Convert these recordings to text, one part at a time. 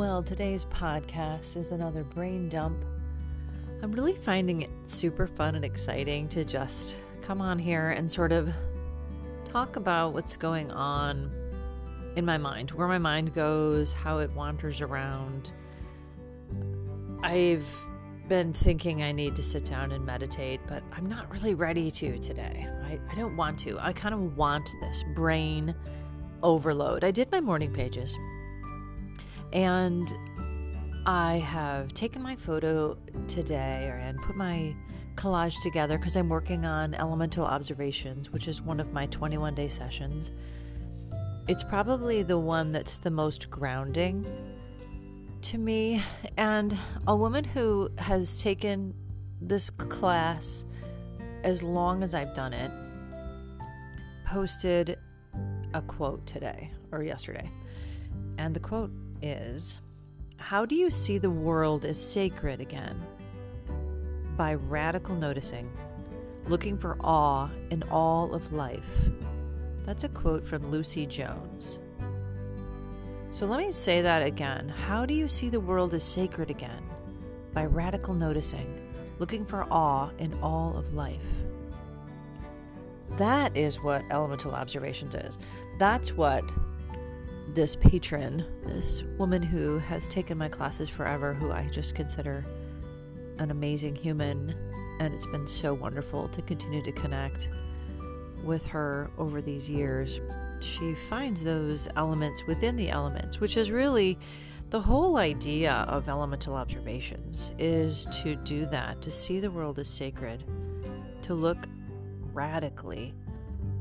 Well, today's podcast is another brain dump. I'm really finding it super fun and exciting to just come on here and sort of talk about what's going on in my mind, where my mind goes, how it wanders around. I've been thinking I need to sit down and meditate, but I'm not really ready to today. I, I don't want to. I kind of want this brain overload. I did my morning pages and I have taken my photo today and put my collage together because I'm working on elemental observations, which is one of my 21 day sessions. It's probably the one that's the most grounding to me. And a woman who has taken this class as long as I've done it posted a quote today or yesterday. And the quote is How do you see the world as sacred again? By radical noticing, looking for awe in all of life. That's a quote from Lucy Jones. So let me say that again. How do you see the world as sacred again? By radical noticing, looking for awe in all of life. That is what elemental observations is. That's what this patron, this woman who has taken my classes forever, who I just consider an amazing human, and it's been so wonderful to continue to connect with her over these years. She finds those elements within the elements, which is really the whole idea of elemental observations is to do that, to see the world as sacred, to look radically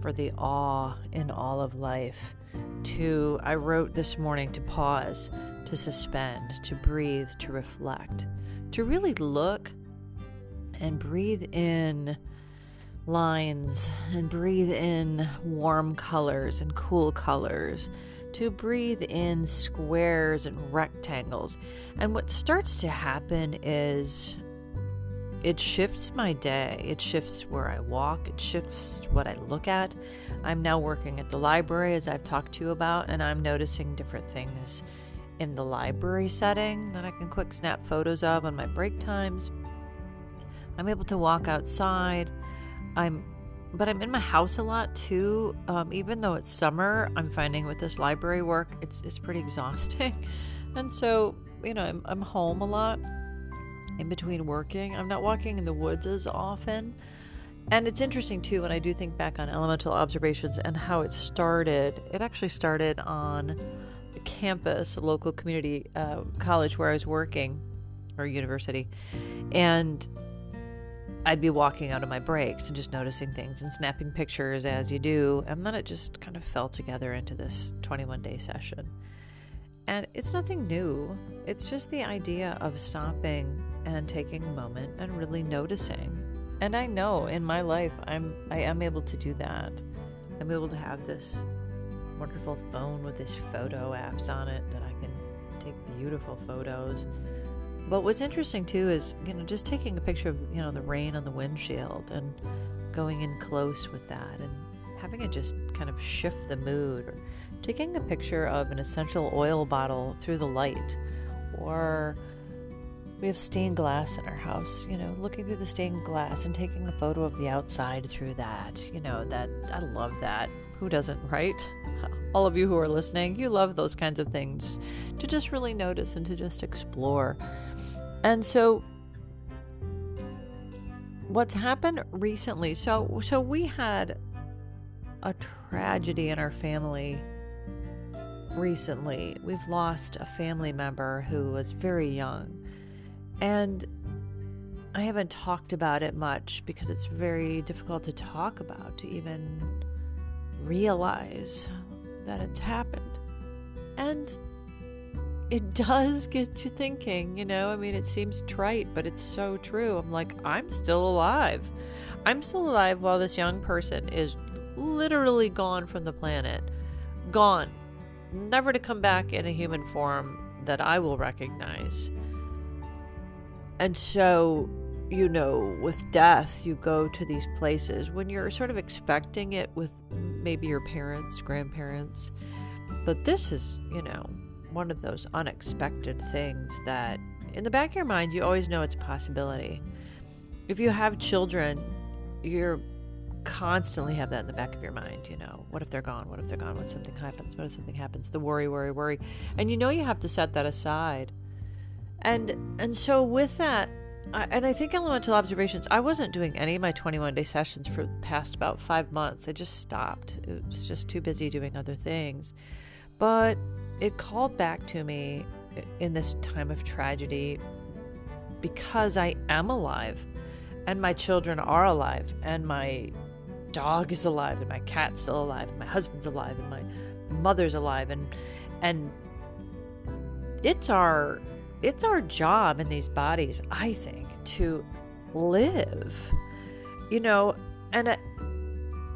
for the awe in all of life to, I wrote this morning to pause, to suspend, to breathe, to reflect, to really look and breathe in lines and breathe in warm colors and cool colors, to breathe in squares and rectangles. And what starts to happen is it shifts my day. It shifts where I walk. It shifts what I look at. I'm now working at the library, as I've talked to you about, and I'm noticing different things in the library setting that I can quick snap photos of on my break times. I'm able to walk outside. I'm, but I'm in my house a lot too. Um, even though it's summer, I'm finding with this library work, it's it's pretty exhausting, and so you know I'm, I'm home a lot in between working. I'm not walking in the woods as often. And it's interesting too when I do think back on elemental observations and how it started. It actually started on the campus, a local community uh, college where I was working, or university. And I'd be walking out of my breaks and just noticing things and snapping pictures as you do. And then it just kind of fell together into this 21 day session. And it's nothing new. It's just the idea of stopping and taking a moment and really noticing. And I know in my life I'm I am able to do that. I'm able to have this wonderful phone with this photo apps on it that I can take beautiful photos. But what's interesting too is, you know, just taking a picture of, you know, the rain on the windshield and going in close with that and having it just kind of shift the mood or taking a picture of an essential oil bottle through the light or we have stained glass in our house, you know, looking through the stained glass and taking a photo of the outside through that. You know, that I love that. Who doesn't, right? All of you who are listening, you love those kinds of things to just really notice and to just explore. And so what's happened recently, so so we had a tragedy in our family recently. We've lost a family member who was very young and I haven't talked about it much because it's very difficult to talk about, to even realize that it's happened. And it does get you thinking, you know? I mean, it seems trite, but it's so true. I'm like, I'm still alive. I'm still alive while this young person is literally gone from the planet. Gone. Never to come back in a human form that I will recognize. And so, you know, with death, you go to these places when you're sort of expecting it with maybe your parents, grandparents. But this is, you know, one of those unexpected things that in the back of your mind you always know it's a possibility. If you have children, you're constantly have that in the back of your mind, you know. What if they're gone? What if they're gone? What if something happens? What if something happens? The worry, worry, worry. And you know you have to set that aside. And and so with that, I, and I think elemental observations, I wasn't doing any of my 21 day sessions for the past about five months. I just stopped. It was just too busy doing other things. But it called back to me in this time of tragedy because I am alive and my children are alive and my dog is alive and my cat's still alive and my husband's alive and my mother's alive and and it's our it's our job in these bodies, I think, to live. You know, and it,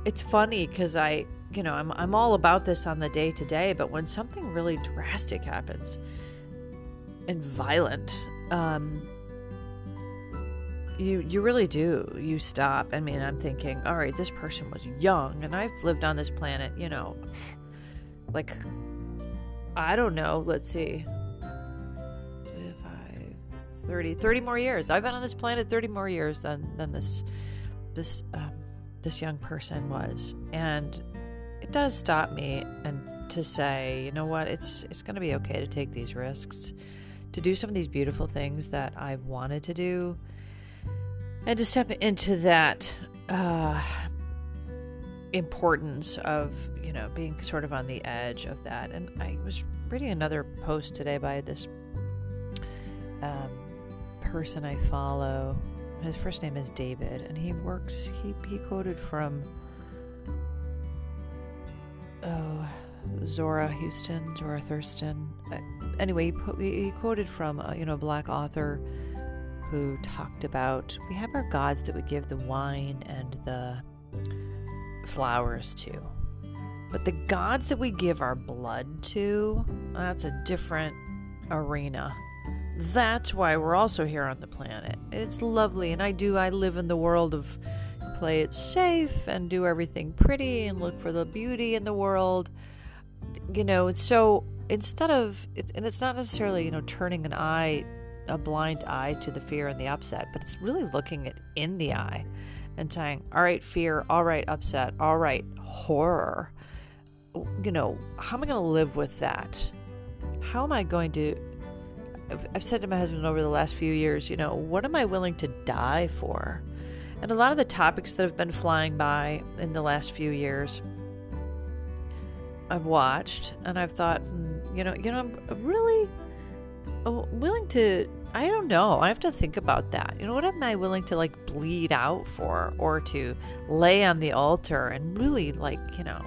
it's funny because I, you know, I'm, I'm all about this on the day to day, but when something really drastic happens and violent, um, you you really do you stop. I mean i'm thinking all right this person was young and i've lived on this planet you know. Like i don't know let's see. 30, 30 more years. I've been on this planet 30 more years than, than this this um, this young person was. And it does stop me and to say, you know what, it's it's gonna be okay to take these risks, to do some of these beautiful things that I've wanted to do, and to step into that uh, importance of you know being sort of on the edge of that. And I was reading another post today by this um, person I follow. His first name is David, and he works. He he quoted from oh Zora Houston, Zora Thurston. Uh, anyway, he, he quoted from uh, you know a black author who talked about we have our gods that we give the wine and the flowers to. But the gods that we give our blood to, that's a different arena that's why we're also here on the planet. It's lovely, and I do, I live in the world of play it safe and do everything pretty and look for the beauty in the world. You know, so instead of, and it's not necessarily, you know, turning an eye, a blind eye to the fear and the upset, but it's really looking it in the eye and saying, all right, fear, all right, upset, all right, horror. You know, how am I going to live with that? How am I going to I've said to my husband over the last few years, you know, what am I willing to die for? And a lot of the topics that have been flying by in the last few years, I've watched and I've thought, hmm, you know, you know, I'm really willing to. I don't know. I have to think about that. You know, what am I willing to like bleed out for, or to lay on the altar and really like, you know,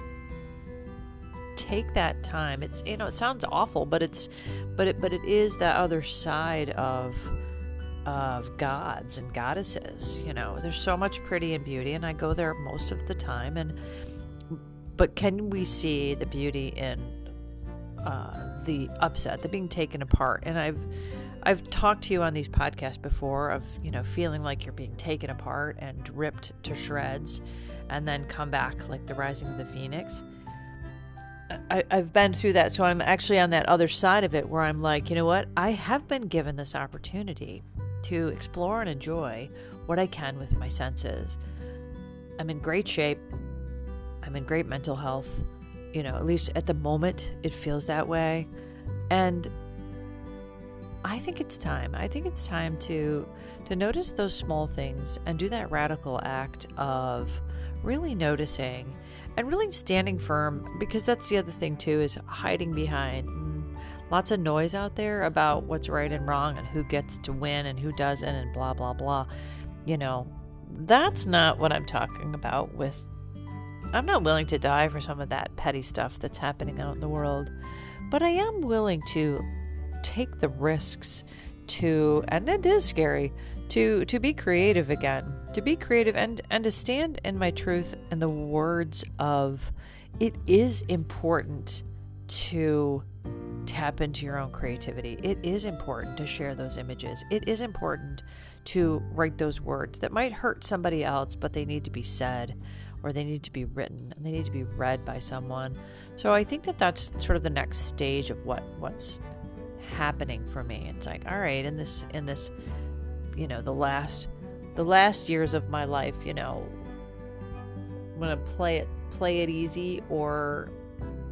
take that time. It's you know it sounds awful, but it's but it but it is that other side of of gods and goddesses. You know, there's so much pretty and beauty, and I go there most of the time. And but can we see the beauty in uh, the upset, the being taken apart? And I've I've talked to you on these podcasts before of you know feeling like you're being taken apart and ripped to shreds, and then come back like the rising of the phoenix. I, have been through that, so I'm actually on that other side of it where I'm like, you know what? I have been given this opportunity to explore and enjoy what I can with my senses. I'm in great shape. I'm in great mental health. You know, at least at the moment, it feels that way. And I think it's time. I think it's time to to notice those small things and do that radical act of really noticing and really standing firm because that's the other thing too is hiding behind mm, lots of noise out there about what's right and wrong and who gets to win and who doesn't and blah blah blah you know that's not what i'm talking about with i'm not willing to die for some of that petty stuff that's happening out in the world but i am willing to take the risks to and it is scary to to be creative again to be creative and and to stand in my truth and the words of it is important to tap into your own creativity. It is important to share those images. It is important to write those words that might hurt somebody else but they need to be said or they need to be written and they need to be read by someone. So i think that that's sort of the next stage of what what's happening for me. It's like, all right, in this in this you know, the last the last years of my life, you know, I'm gonna play it play it easy or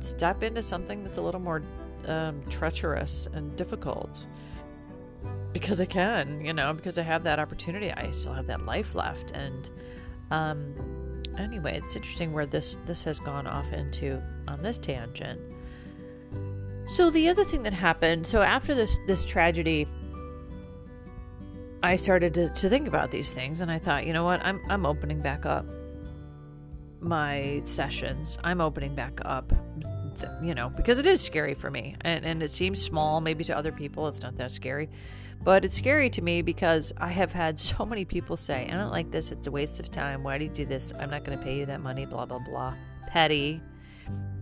step into something that's a little more um, treacherous and difficult because I can, you know, because I have that opportunity. I still have that life left, and um, anyway, it's interesting where this this has gone off into on this tangent. So the other thing that happened, so after this this tragedy, I started to, to think about these things, and I thought, you know what, I'm I'm opening back up my sessions. I'm opening back up you know, because it is scary for me. And, and it seems small, maybe to other people, it's not that scary. But it's scary to me because I have had so many people say, I don't like this. It's a waste of time. Why do you do this? I'm not going to pay you that money, blah, blah, blah. Petty.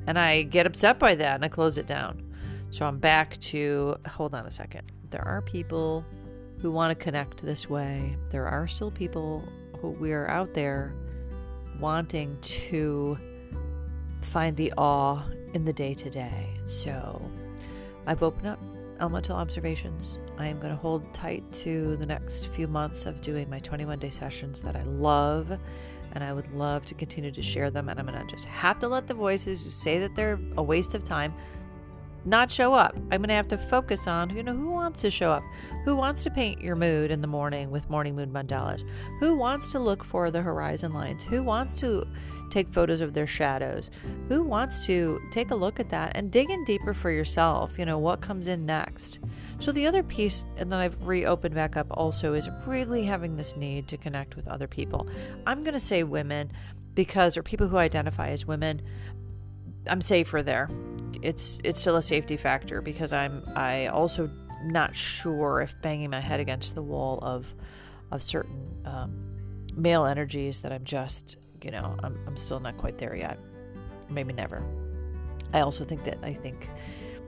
And I get upset by that and I close it down. So I'm back to hold on a second. There are people who want to connect this way. There are still people who we are out there wanting to find the awe in the day to day. So I've opened up elemental observations. I am going to hold tight to the next few months of doing my 21 day sessions that I love. And I would love to continue to share them. And I'm going to just have to let the voices who say that they're a waste of time not show up. I'm going to have to focus on, you know, who wants to show up? Who wants to paint your mood in the morning with morning mood mandalas? Who wants to look for the horizon lines? Who wants to take photos of their shadows? Who wants to take a look at that and dig in deeper for yourself? You know, what comes in next? So, the other piece, and then I've reopened back up also, is really having this need to connect with other people. I'm going to say women because, or people who identify as women, I'm safer there. It's it's still a safety factor because I'm I also not sure if banging my head against the wall of of certain um, male energies that I'm just you know I'm I'm still not quite there yet. Maybe never. I also think that I think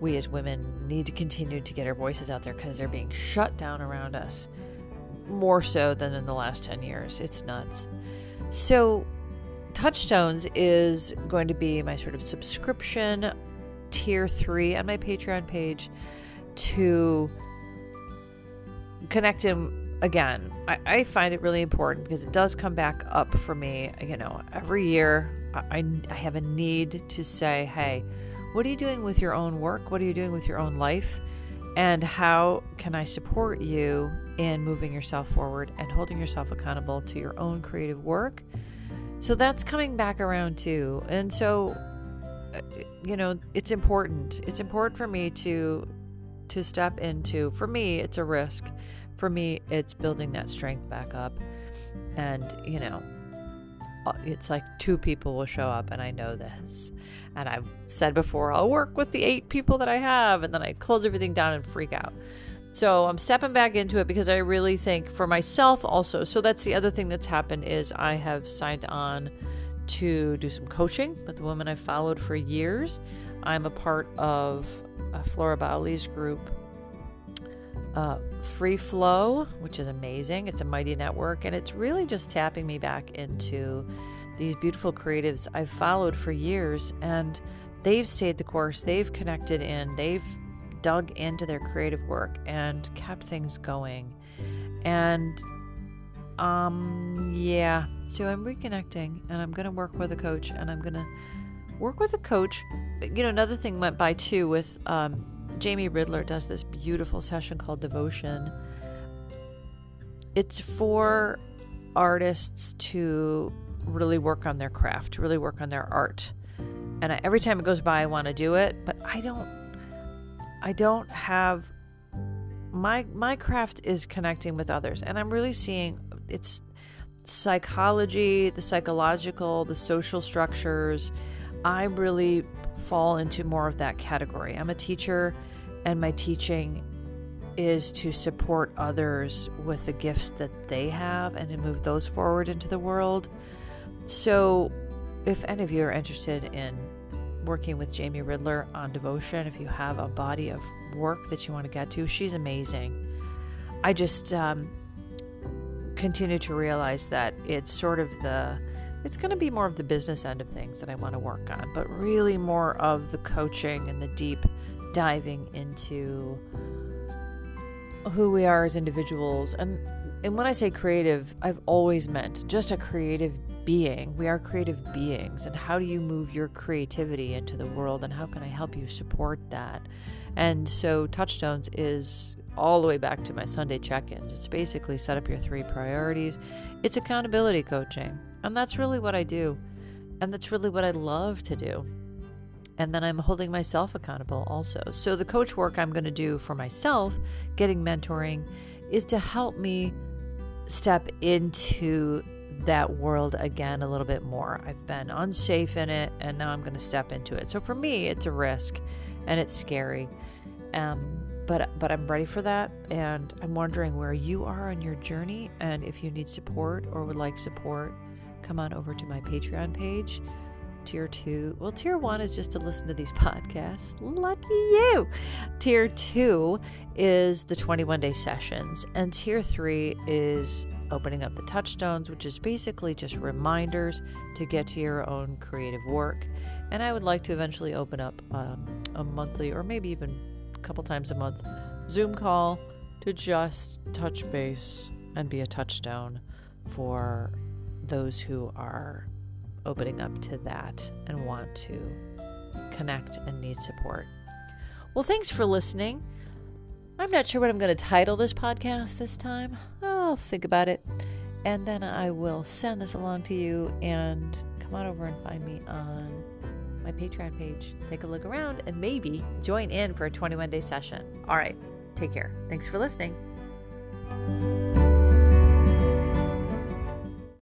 we as women need to continue to get our voices out there because they're being shut down around us more so than in the last 10 years. It's nuts. So Touchstones is going to be my sort of subscription tier three on my Patreon page to connect him again. I, I, find it really important because it does come back up for me. You know, every year I, I have a need to say, hey, what are you doing with your own work? What are you doing with your own life? And how can I support you in moving yourself forward and holding yourself accountable to your own creative work? So that's coming back around too. And so you know, it's important. It's important for me to to step into. For me, it's a risk. For me, it's building that strength back up. And, you know, uh, it's like two people will show up and I know this. And I've said before, I'll work with the eight people that I have and then I close everything down and freak out. So I'm stepping back into it because I really think for myself also. So that's the other thing that's happened is I have signed on to do some coaching with the woman I've followed for years. I'm a part of uh, Flora Bowley's group, uh, Free Flow, which is amazing. It's a mighty network, and it's really just tapping me back into these beautiful creatives I've followed for years, and they've stayed the course. They've connected in. They've dug into their creative work and kept things going. And um yeah, so I'm reconnecting and I'm going to work with a coach and I'm going to work with a coach. You know, another thing went by too with um Jamie Ridler does this beautiful session called Devotion. It's for artists to really work on their craft, really work on their art. And I, every time it goes by, I want to do it, but I don't I don't have my my craft is connecting with others and I'm really seeing it's psychology, the psychological, the social structures. I really fall into more of that category. I'm a teacher and my teaching is to support others with the gifts that they have and to move those forward into the world. So, if any of you are interested in working with Jamie Ridler on devotion. If you have a body of work that you want to get to, she's amazing. I just um, continue to realize that it's sort of the it's going to be more of the business end of things that I want to work on, but really more of the coaching and the deep diving into who we are as individuals. And and when I say creative, I've always meant just a creative being. We are creative beings. And how do you move your creativity into the world? And how can I help you support that? And so, Touchstones is all the way back to my Sunday check ins. It's basically set up your three priorities, it's accountability coaching. And that's really what I do. And that's really what I love to do. And then I'm holding myself accountable also. So, the coach work I'm going to do for myself, getting mentoring, is to help me step into that world again a little bit more. I've been unsafe in it and now I'm going to step into it. So for me, it's a risk and it's scary. Um, but but I'm ready for that and I'm wondering where you are on your journey and if you need support or would like support, come on over to my Patreon page. Tier 2, well tier 1 is just to listen to these podcasts. Lucky you. Tier 2 is the 21 day sessions and tier 3 is opening up the touchstones, which is basically just reminders to get to your own creative work. And I would like to eventually open up um, a monthly or maybe even couple times a month Zoom call to just touch base and be a touchstone for those who are opening up to that and want to connect and need support. Well, thanks for listening. I'm not sure what I'm going to title this podcast this time. I'll think about it. And then I will send this along to you and come on over and find me on my Patreon page. Take a look around and maybe join in for a 21 day session. All right, take care. Thanks for listening.